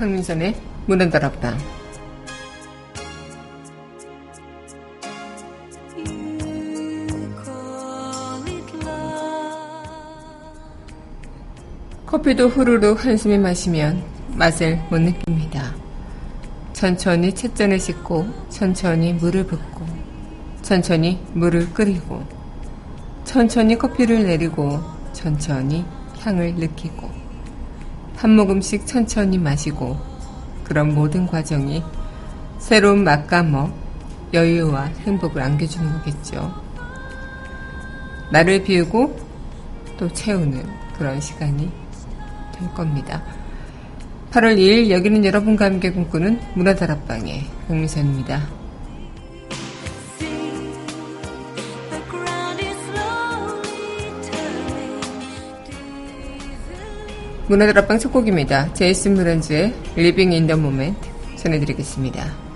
강민선의 문화다락방 커피도 후루룩 한숨에 마시면 맛을 못 느낍니다. 천천히 찻잔을 씻고 천천히 물을 붓고 천천히 물을 끓이고 천천히 커피를 내리고 천천히 향을 느끼고 한 모금씩 천천히 마시고 그런 모든 과정이 새로운 맛과 여유와 행복을 안겨주는 거겠죠. 나를 비우고 또 채우는 그런 시간이 될 겁니다. 8월 2일 여기는 여러분과 함께 꿈꾸는 문화다락방의 박미선입니다. 문화다락방 첫 곡입니다. 제이슨 브런즈의 Living in the Moment 전해드리겠습니다.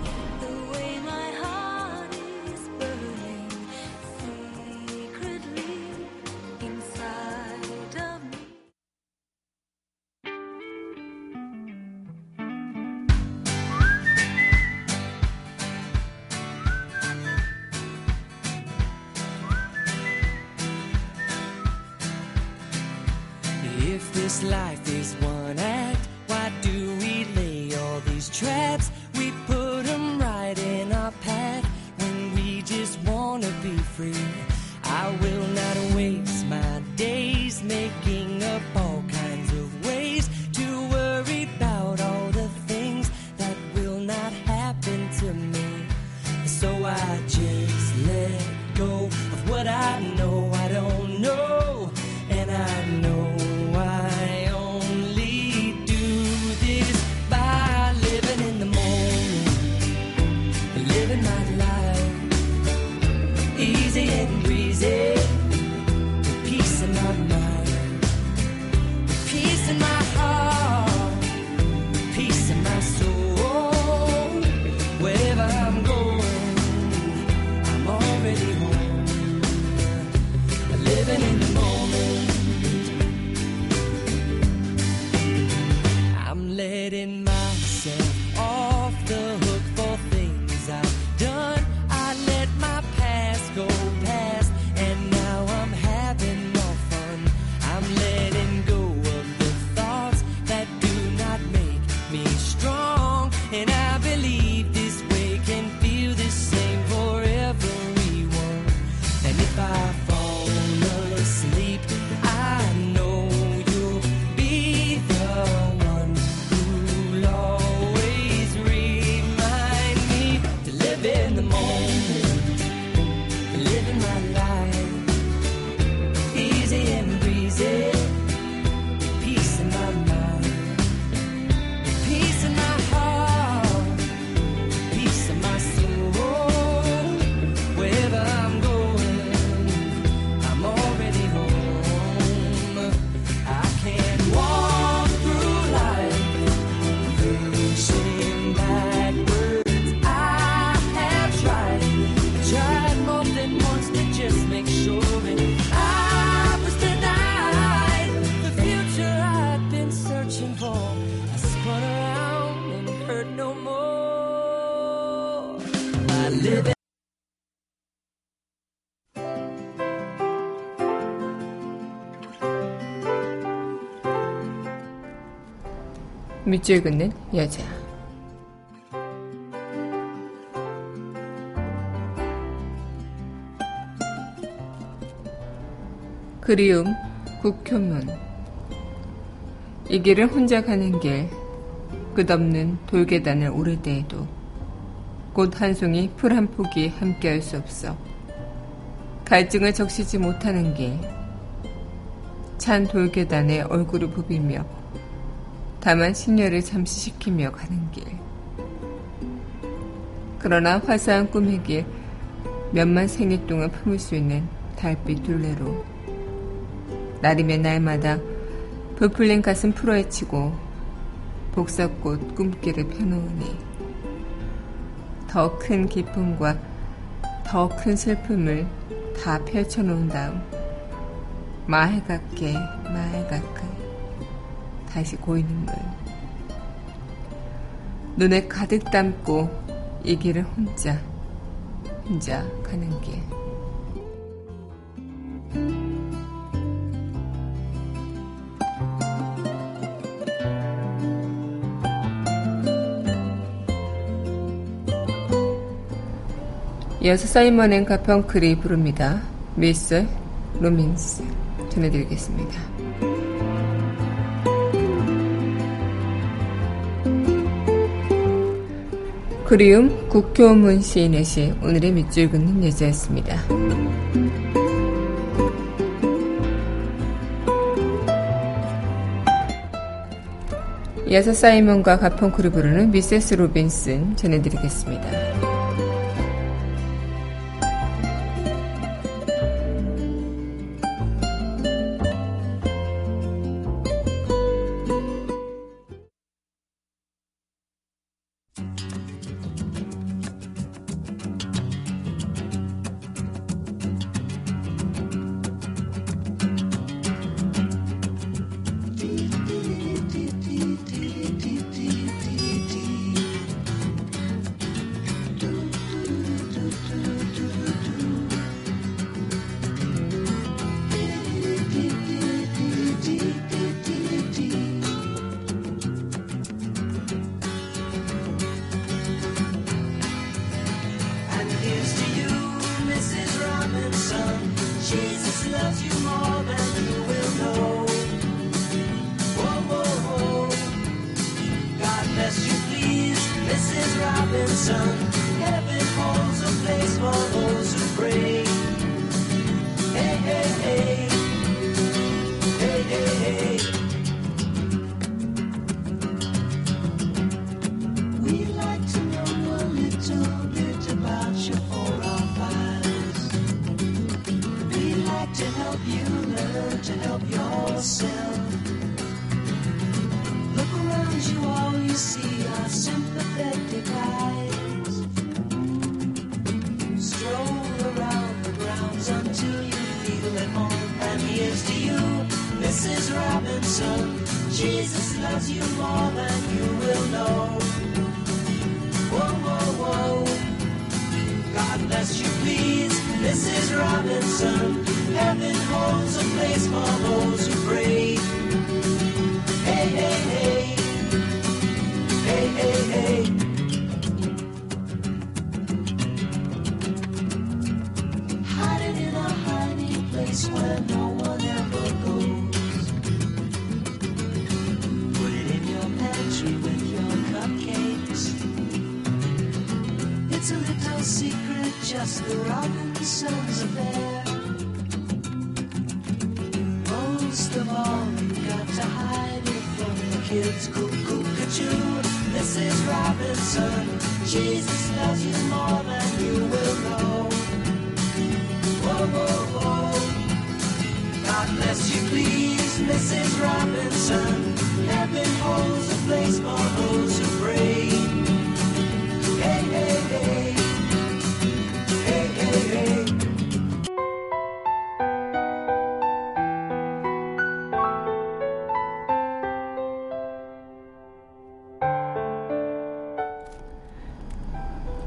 밑줄 긋는 여자. 그리움, 국효문. 이 길을 혼자 가는 길, 끝없는 돌계단을 오를 때에도 꽃 한 송이, 풀한 폭이 함께할 수 없어. 갈증을 적시지 못하는 길, 찬 돌계단에 얼굴을 부비며 다만 신녀를 잠시시키며 가는 길. 그러나 화사한 꿈의 길, 몇만 생일 동안 품을 수 있는 달빛 둘레로 날이면 날마다 부풀린 가슴 풀어헤치고 복사꽃 꿈길을 펴놓으니 더 큰 기쁨과 더 큰 슬픔을 다 펼쳐놓은 다음 마해가께 마해가까이 다시 고이는 물 눈에 가득 담고 이 길을 혼자 혼자 가는 길 이어서 사이먼 앤 가펑클이 부릅니다. Mrs. Robinson 전해드리겠습니다. 그리움 국효문 시인의 시 오늘의 밑줄 긋는 여자였습니다. 이어서 사이먼과 가펑클이 부르는 Mrs. Robinson 전해드리겠습니다.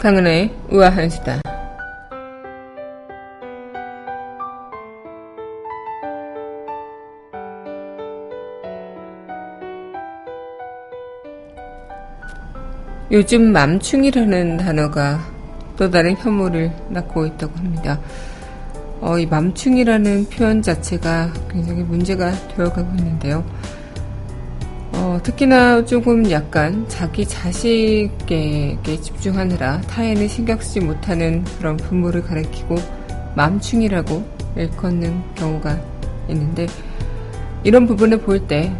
강은의 우아한 수다. 요즘 맘충이라는 단어가 또 다른 혐오를 낳고 있다고 합니다. 어, 이 맘충이라는 표현 자체가 굉장히 문제가 되어가고 있는데요. 어, 특히나 조금 약간 자기 자식에게 집중하느라 타인을 신경 쓰지 못하는 그런 부모를 가리키고 맘충이라고 일컫는 경우가 있는데 이런 부분을 볼 때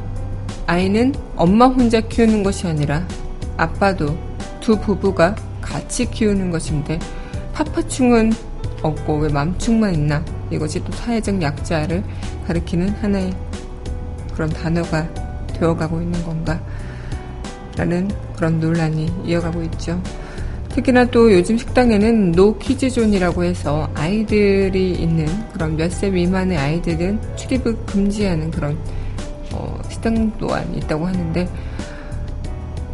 아이는 엄마 혼자 키우는 것이 아니라 아빠도 두 부부가 같이 키우는 것인데 파파충은 없고 왜 맘충만 있나? 이것이 또 사회적 약자를 가리키는 하나의 그런 단어가 되어가고 있는 건가 라는 그런 논란이 이어가고 있죠. 특히나 또 요즘 식당에는 노 키즈존이라고 해서 아이들이 있는 그런 몇 세 미만의 아이들은 출입을 금지하는 그런 어, 식당 또한 있다고 하는데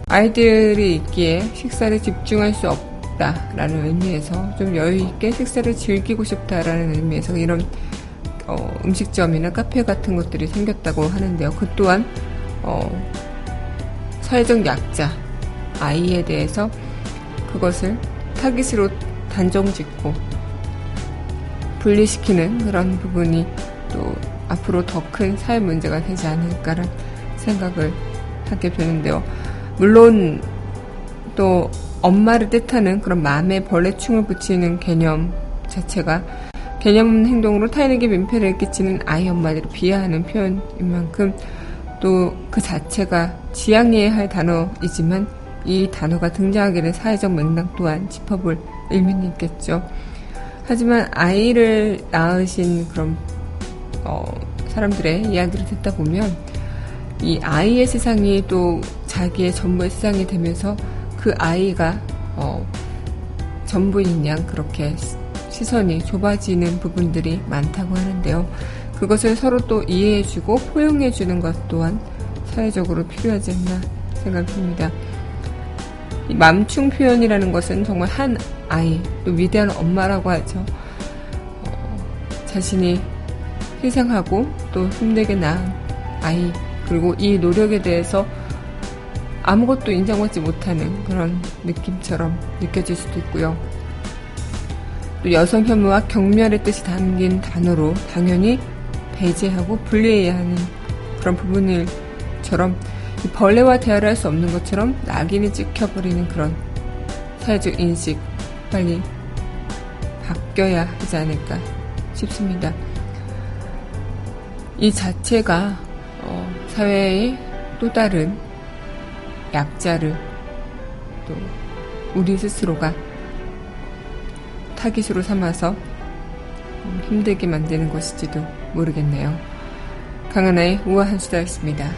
아이들이 있기에 식사를 집중할 수 없다라는 의미에서 좀 여유 있게 식사를 즐기고 싶다라는 의미에서 이런 어, 음식점이나 카페 같은 것들이 생겼다고 하는데요. 그 또한 어, 사회적 약자 아이에 대해서 그것을 타깃으로 단정 짓고 분리시키는 그런 부분이 또 앞으로 더 큰 사회 문제가 되지 않을까라는 생각을 하게 되는데요. 물론 또 엄마를 뜻하는 그런 마음에 벌레충을 붙이는 개념 자체가 개념 행동으로 타인에게 민폐를 끼치는 아이 엄마들을 비하하는 표현인 만큼 또 그 자체가 지양해야 할 단어이지만 이 단어가 등장하게 된 사회적 맥락 또한 짚어볼 의미는 있겠죠. 하지만 아이를 낳으신 그런 어, 사람들의 이야기를 듣다 보면 이 아이의 세상이 또 자기의 전부의 세상이 되면서 그 아이가 어, 전부인 양 그렇게 시선이 좁아지는 부분들이 많다고 하는데요. 그것을 서로 또 이해해주고 포용해주는 것 또한 사회적으로 필요하지 않나 생각합니다. 맘충 표현이라는 것은 정말 한 아이, 또 위대한 엄마라고 하죠. 어, 자신이 희생하고 또 힘들게 낳은 아이, 그리고 이 노력에 대해서 아무것도 인정받지 못하는 그런 느낌처럼 느껴질 수도 있고요. 또 여성 혐오와 경멸의 뜻이 담긴 단어로 당연히 배제하고 분리해야 하는 그런 부분을처럼 벌레와 대화를 할 수 없는 것처럼 낙인이 찍혀버리는 그런 사회적 인식 빨리 바뀌어야 하지 않을까 싶습니다. 이 자체가 어, 사회의 또 다른 약자를 또 우리 스스로가 타깃으로 삼아서 힘들게 만드는 것일지도 모르겠네요. 강하나의 우아한 수다였습니다.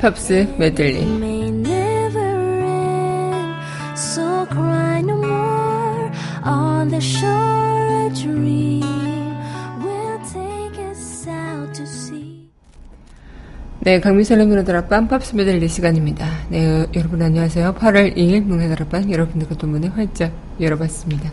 팝스 메들리 네, 강민선의 문화다락방 팝스 메들리 시간입니다. 네, 여러분 안녕하세요. 8월 2일 문화다락방 여러분들과 또 문을 활짝 열어봤습니다.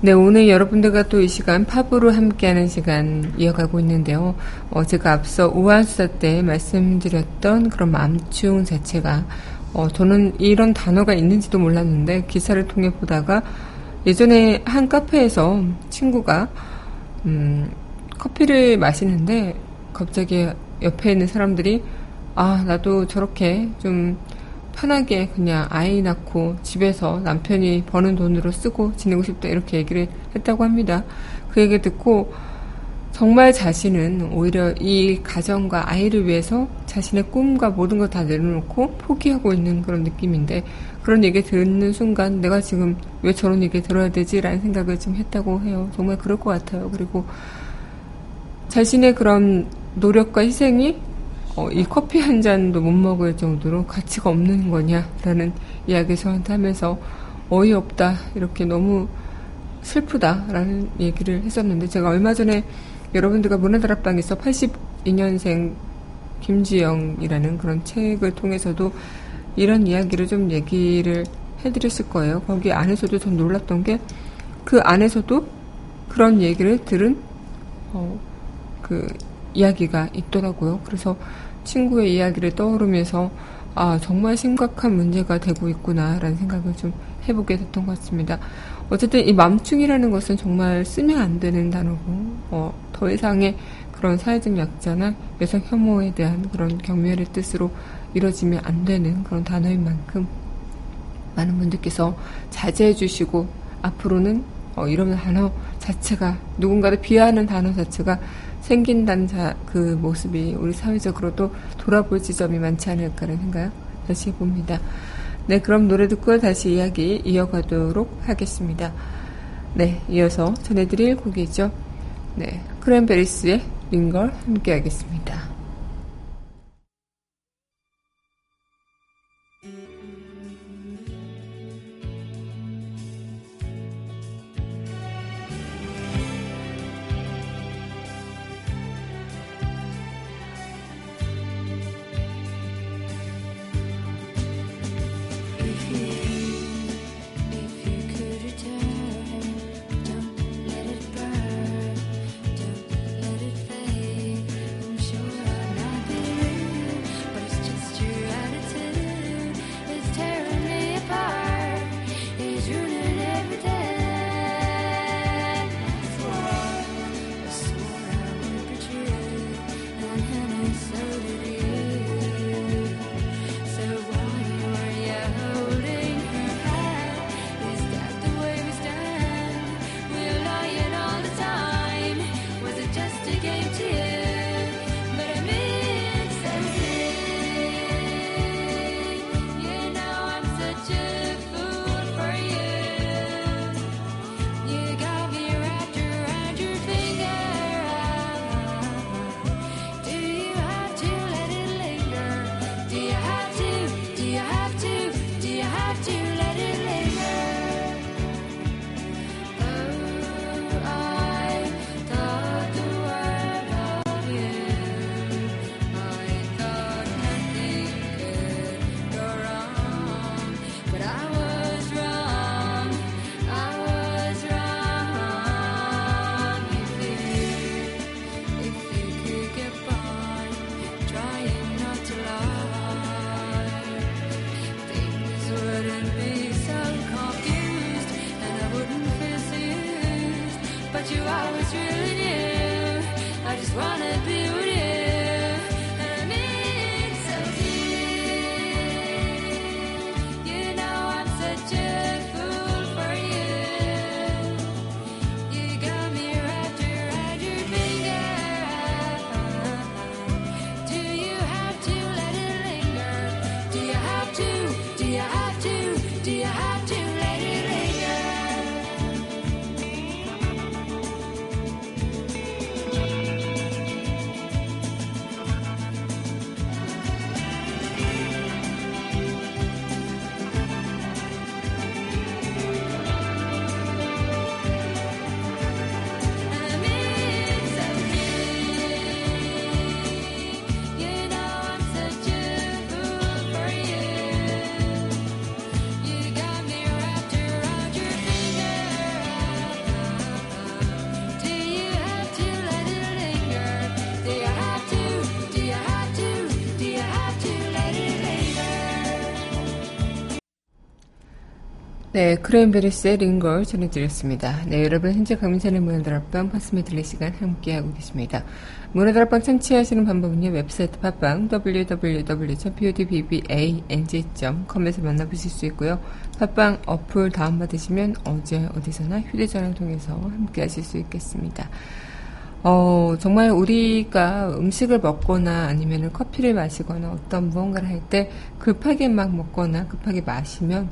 네, 오늘 여러분들과 또 이 시간 팝으로 함께하는 시간 이어가고 있는데요. 어, 제가 앞서 우한수사 때 말씀드렸던 그런 맘충 자체가 어, 저는 이런 단어가 있는지도 몰랐는데 기사를 통해 보다가 예전에 한 카페에서 친구가 음, 커피를 마시는데 갑자기 옆에 있는 사람들이 아 나도 저렇게 좀 편하게 그냥 아이 낳고 집에서 남편이 버는 돈으로 쓰고 지내고 싶다 이렇게 얘기를 했다고 합니다. 그 얘기 듣고 정말 자신은 오히려 이 가정과 아이를 위해서 자신의 꿈과 모든 걸 다 내려놓고 포기하고 있는 그런 느낌인데 그런 얘기 듣는 순간 내가 지금 왜 저런 얘기 들어야 되지라는 생각을 좀 했다고 해요. 정말 그럴 것 같아요. 그리고 자신의 그런 노력과 희생이 어, 이 커피 한 잔도 못 먹을 정도로 가치가 없는 거냐라는 이야기 저한테 하면서 어이없다 이렇게 너무 슬프다라는 얘기를 했었는데 제가 얼마 전에 여러분들과 문화다락방에서 82년생 김지영이라는 그런 책을 통해서도 이런 이야기를 좀 얘기를 해드렸을 거예요. 거기 안에서도 좀 놀랐던 게 그 안에서도 그런 얘기를 들은 어, 그 이야기가 있더라고요. 그래서 친구의 이야기를 떠오르면서 아, 정말 심각한 문제가 되고 있구나라는 생각을 좀 해보게 됐던 것 같습니다. 어쨌든 이 맘충이라는 것은 정말 쓰면 안 되는 단어고, 어, 더 이상의 그런 사회적 약자나 여성 혐오에 대한 그런 경멸의 뜻으로 이뤄지면 안 되는 그런 단어인 만큼 많은 분들께서 자제해 주시고 앞으로는 어, 이런 단어 자체가 누군가를 비하하는 단어 자체가 생긴다는 자, 그 모습이 우리 사회적으로도 돌아볼 지점이 많지 않을까라는 생각 다시 해봅니다. 네, 그럼 노래 듣고 다시 이야기 이어가도록 하겠습니다. 네, 이어서 전해드릴 곡이죠. 네, 크랜베리스의 링걸 함께 하겠습니다. 크랜베리스의 Linger 전해드렸습니다. 네, 여러분 현재 강민선의 문화다락방 팝스 메들리 시간 함께하고 계십니다. 문화다락방 청취하시는 방법은요. 웹사이트 팟빵 www.podbbang.com에서 만나보실 수 있고요. 팟빵 어플 다운받으시면 언제 어디서나 휴대전화 통해서 함께하실 수 있겠습니다. 어, 정말 우리가 음식을 먹거나 아니면 커피를 마시거나 어떤 무언가를 할 때 급하게 막 먹거나 급하게 마시면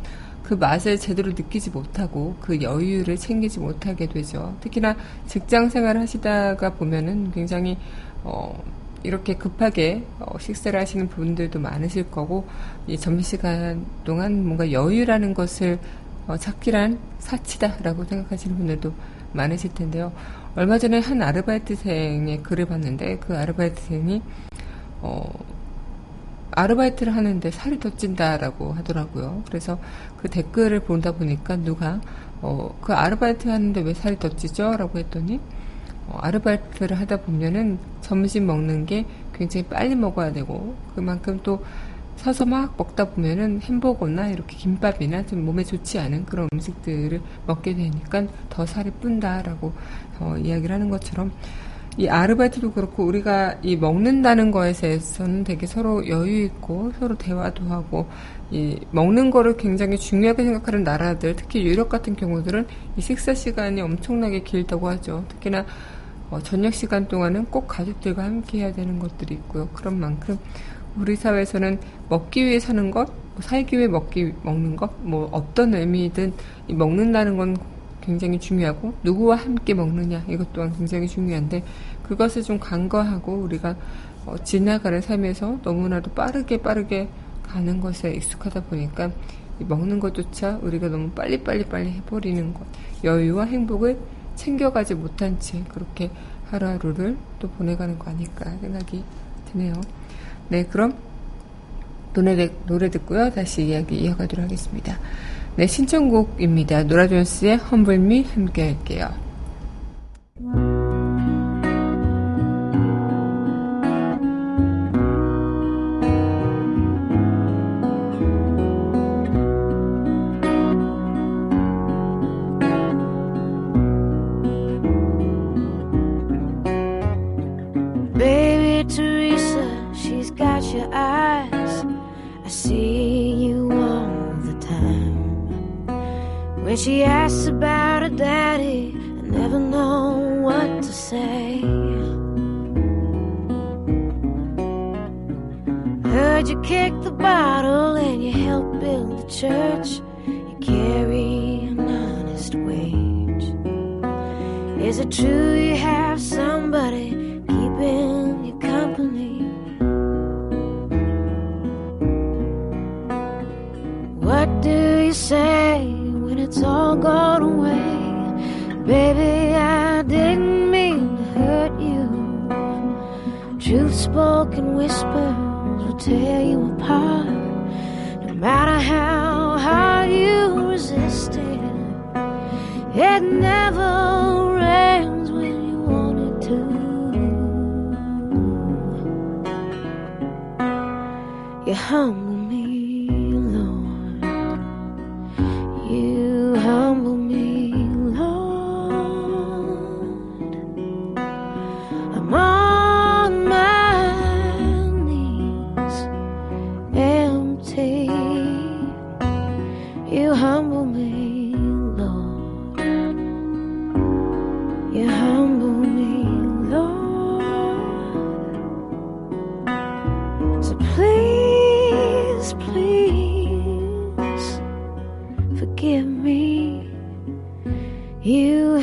그 맛을 제대로 느끼지 못하고 그 여유를 챙기지 못하게 되죠. 특히나 직장 생활을 하시다가 보면은 굉장히 어 이렇게 급하게 어 식사를 하시는 분들도 많으실 거고 이 점심시간 동안 뭔가 여유라는 것을 어 찾기란 사치다라고 생각하시는 분들도 많으실 텐데요. 얼마 전에 한 아르바이트생의 글을 봤는데 그 아르바이트생이 어 아르바이트를 하는데 살이 더 찐다라고 하더라고요. 그래서 그 댓글을 보다 보니까 누가 어, 그 아르바이트 하는데 왜 살이 더 찌죠? 라고 했더니 어, 아르바이트를 하다 보면은 점심 먹는 게 굉장히 빨리 먹어야 되고 그만큼 또 서서 막 먹다 보면은 햄버거나 이렇게 김밥이나 좀 몸에 좋지 않은 그런 음식들을 먹게 되니까 더 살이 뿐다라고 어, 이야기를 하는 것처럼 이 아르바이트도 그렇고 우리가 이 먹는다는 거에 대해서는 되게 서로 여유 있고 서로 대화도 하고 이 먹는 거를 굉장히 중요하게 생각하는 나라들 특히 유럽 같은 경우들은 이 식사 시간이 엄청나게 길다고 하죠. 특히나 어, 저녁 시간 동안은 꼭 가족들과 함께 해야 되는 것들이 있고요. 그런 만큼 우리 사회에서는 먹기 위해 사는 것, 뭐 살기 위해 먹기 먹는 것, 뭐 어떤 의미든 먹는다는 건 굉장히 중요하고 누구와 함께 먹느냐 이것 또한 굉장히 중요한데 그것을 좀 간과하고 우리가 어, 지나가는 삶에서 너무나도 빠르게 빠르게 가는 것에 익숙하다 보니까 먹는 것조차 우리가 너무 빨리빨리 빨리 해버리는 것 여유와 행복을 챙겨가지 못한 채 그렇게 하루하루를 또 보내가는 거 아닐까 생각이 드네요. 네, 그럼 노래, 노래 듣고요. 다시 이야기 이어가도록 하겠습니다. 네, 신청곡입니다. 노라존스의 험블미 함께 할게요. And you help build the church. You carry an honest wage. Is it true you have somebody keeping you company? What do you say? When it's all gone away. Baby, I didn't mean to hurt you. Truth spoken whispers will tear you apart. No matter how hard you resist it it never rains when you want it to. You hum 네,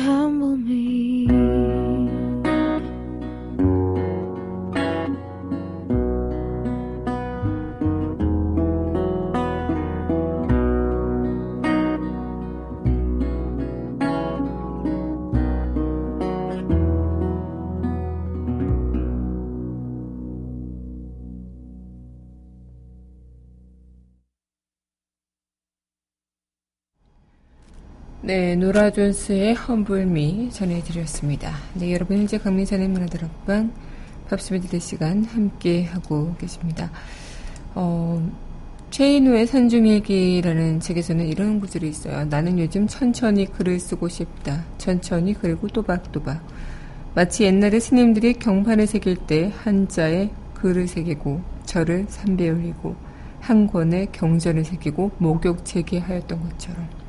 노라 존스의 Humble Me 전해드렸습니다. 네, 여러분 현재 강민선의 문화다락방 팝스 메들리 시간 함께 하고 계십니다. 어, 최인호의 산중일기라는 책에서는 이런 구절이 있어요. 나는 요즘 천천히 글을 쓰고 싶다. 천천히 그리고 또박또박. 마치 옛날에 스님들이 경판을 새길 때 한자에 글을 새기고 절을 삼배 올리고 한 권에 경전을 새기고 목욕재계 하였던 것처럼.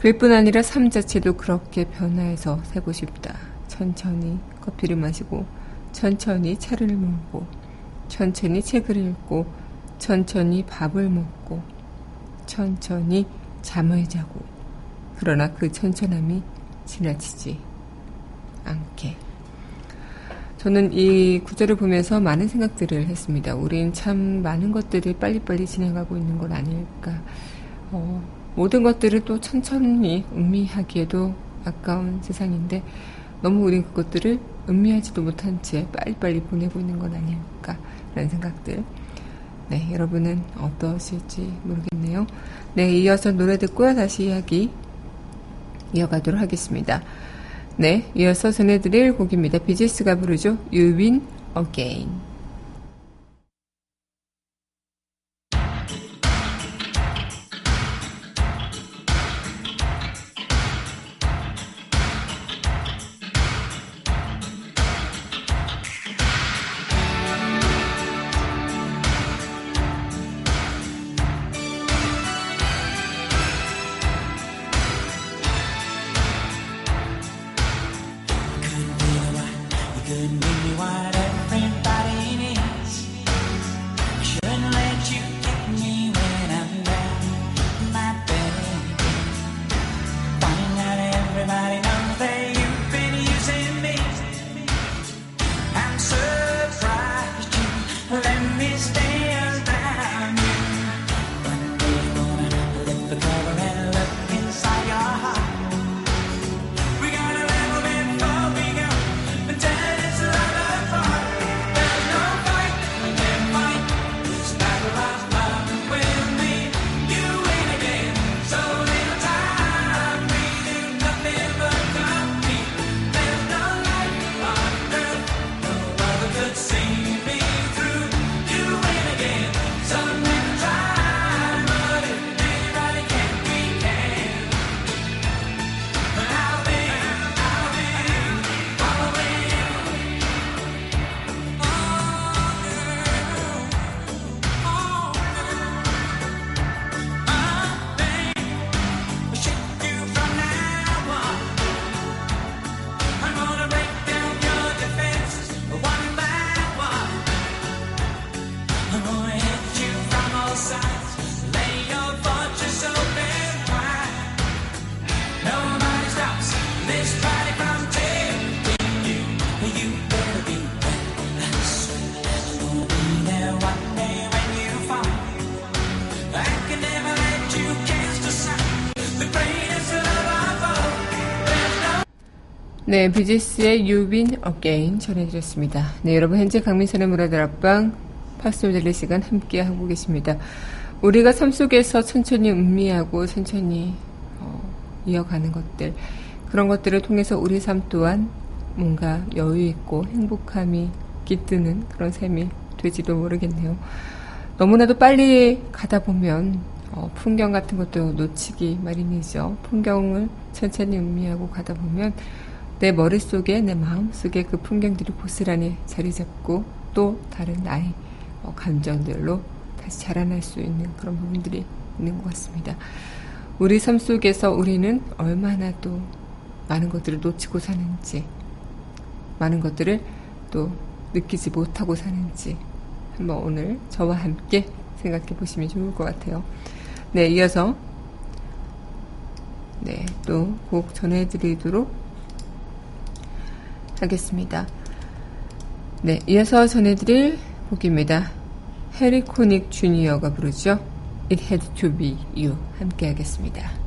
글뿐 아니라 삶 자체도 그렇게 변화해서 살고 싶다. 천천히 커피를 마시고, 천천히 차를 먹고, 천천히 책을 읽고, 천천히 밥을 먹고, 천천히 잠을 자고, 그러나 그 천천함이 지나치지 않게. 저는 이 구절을 보면서 많은 생각들을 했습니다. 우린 참 많은 것들을 빨리빨리 진행하고 있는 건 아닐까. 어, 모든 것들을 또 천천히 음미하기에도 아까운 세상인데 너무 우린 그것들을 음미하지도 못한 채 빨리빨리 보내고 있는 건 아닐까라는 생각들. 네, 여러분은 어떠실지 모르겠네요. 네, 이어서 노래 듣고요. 다시 이야기 이어가도록 하겠습니다. 네, 이어서 전해드릴 곡입니다. 비지스가 부르죠. Win again. 네, 비지스의 Win Again 전해드렸습니다. 네, 여러분 현재 강민선의 문화들 앞방 팝스를 들릴 시간 함께 하고 계십니다. 우리가 삶 속에서 천천히 음미하고 천천히 어, 이어가는 것들 그런 것들을 통해서 우리 삶 또한 뭔가 여유 있고 행복함이 깃드는 그런 삶이 되지도 모르겠네요. 너무나도 빨리 가다 보면 어, 풍경 같은 것도 놓치기 마련이죠. 풍경을 천천히 음미하고 가다 보면 내 머릿속에, 내 마음속에 그 풍경들이 고스란히 자리 잡고 또 다른 나의 어, 감정들로 다시 자라날 수 있는 그런 부분들이 있는 것 같습니다. 우리 삶 속에서 우리는 얼마나 또 많은 것들을 놓치고 사는지, 많은 것들을 또 느끼지 못하고 사는지, 한번 오늘 저와 함께 생각해 보시면 좋을 것 같아요. 네, 이어서, 네, 또 곡 전해드리도록 하겠습니다. 네, 이어서 전해드릴 곡입니다. 해리 코닉 주니어가 부르죠. It had to be you. 함께 하겠습니다.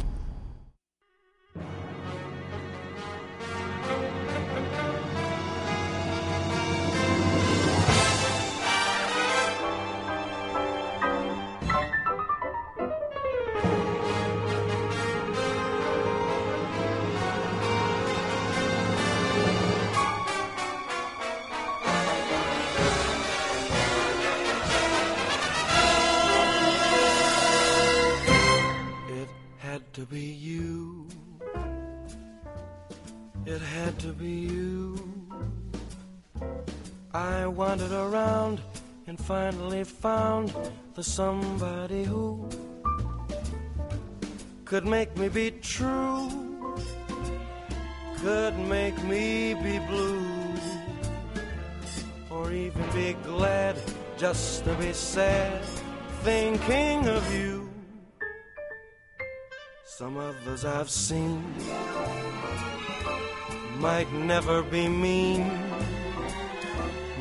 Somebody who could make me be true, could make me be blue, or even be glad just to be sad, thinking of you. Some others I've seen might never be mean,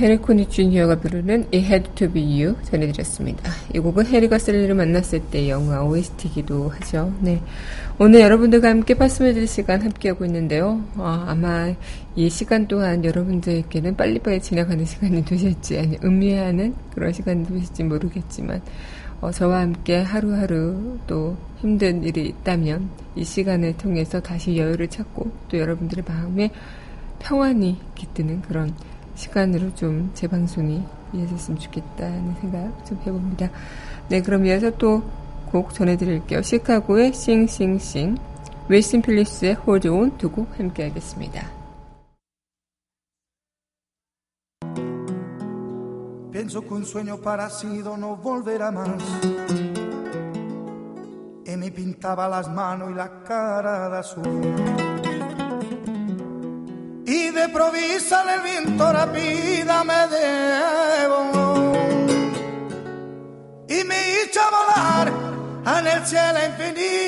해리 코니 주니어가 부르는 It Had To Be You 전해드렸습니다. 이 곡은 해리가 셀리를 만났을 때 영화 OST이기도 하죠. 네, 오늘 여러분들과 함께 파스메들 시간 함께하고 있는데요. 어, 아마 이 시간 동안 여러분들에게는 빨리빨리 지나가는 시간이 되실지 아니 음미하는 그런 시간이 되실지 모르겠지만 어, 저와 함께 하루하루 또 힘든 일이 있다면 이 시간을 통해서 다시 여유를 찾고 또 여러분들의 마음에 평안이 깃드는 그런 시간으로 좀 제 방송이 이어졌으면 좋겠다는 생각 좀 해봅니다. 네, 그럼 이어서 또 곡 전해드릴게요. 시카고의 Sing Sing Sing, 윌슨 필립스의 Hold On 두 곡 함께 하겠습니다. Pienso que un sueño parecido no volverá más. Y me pintaba las manos y la cara de azul. Y de provisa el viento rápida me debo y me hizo volar en el cielo infinito.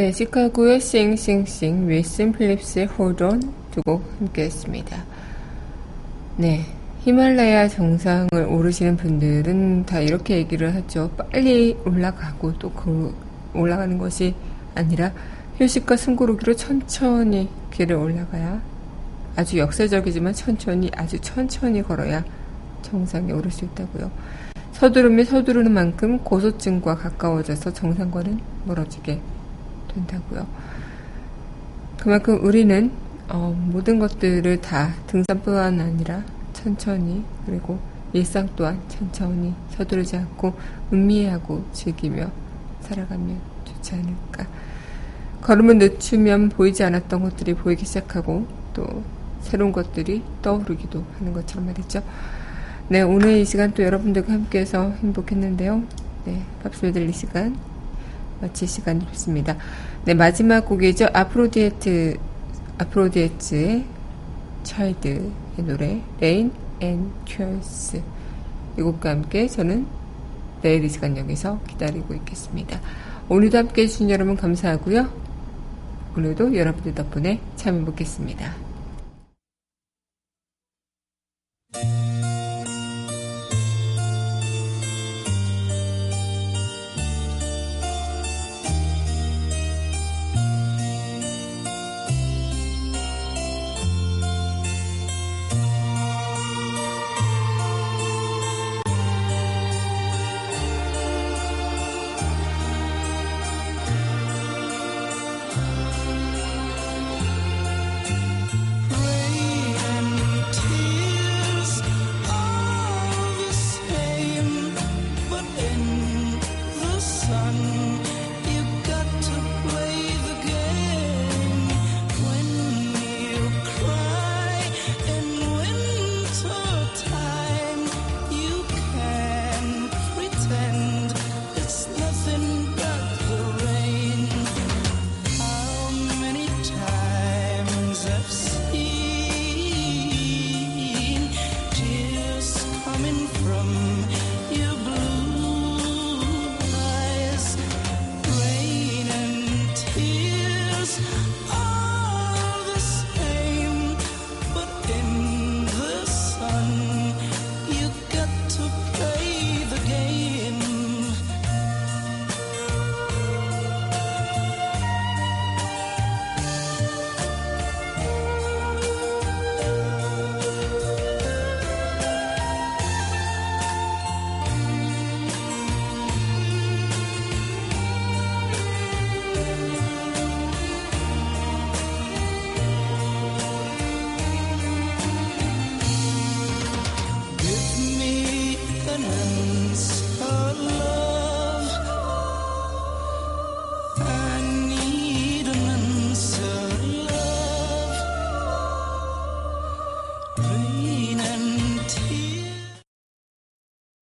네, 시카고의 싱싱싱 윌슨 필립스의 Hold On 두곡 함께 했습니다. 네, 히말라야 정상을 오르시는 분들은 다 이렇게 얘기를 하죠. 빨리 올라가고 또 그 올라가는 것이 아니라 휴식과 숨고르기로 천천히 길을 올라가야 아주 역사적이지만 천천히 아주 천천히 걸어야 정상에 오를 수 있다고요. 서두르면 서두르는 만큼 고소증과 가까워져서 정상과는 멀어지게 된다고요. 그만큼 우리는 어, 모든 것들을 다 등산뿐만 아니라 천천히 그리고 일상 또한 천천히 서두르지 않고 음미하고 즐기며 살아가면 좋지 않을까. 걸음을 늦추면 보이지 않았던 것들이 보이기 시작하고 또 새로운 것들이 떠오르기도 하는 것처럼 말이죠. 네, 오늘 이 시간 또 여러분들과 함께해서 행복했는데요. 메들리 시간 마칠 시간이 됐습니다. 네, 마지막 곡이죠. 아프로디테스, 아프로디테스 차일드의 노래, Rain and Tears. 이 곡과 함께 저는 내일 이 시간 여기서 기다리고 있겠습니다. 오늘도 함께 해주신 여러분 감사하고요. 오늘도 여러분들 덕분에 참 행복했습니다.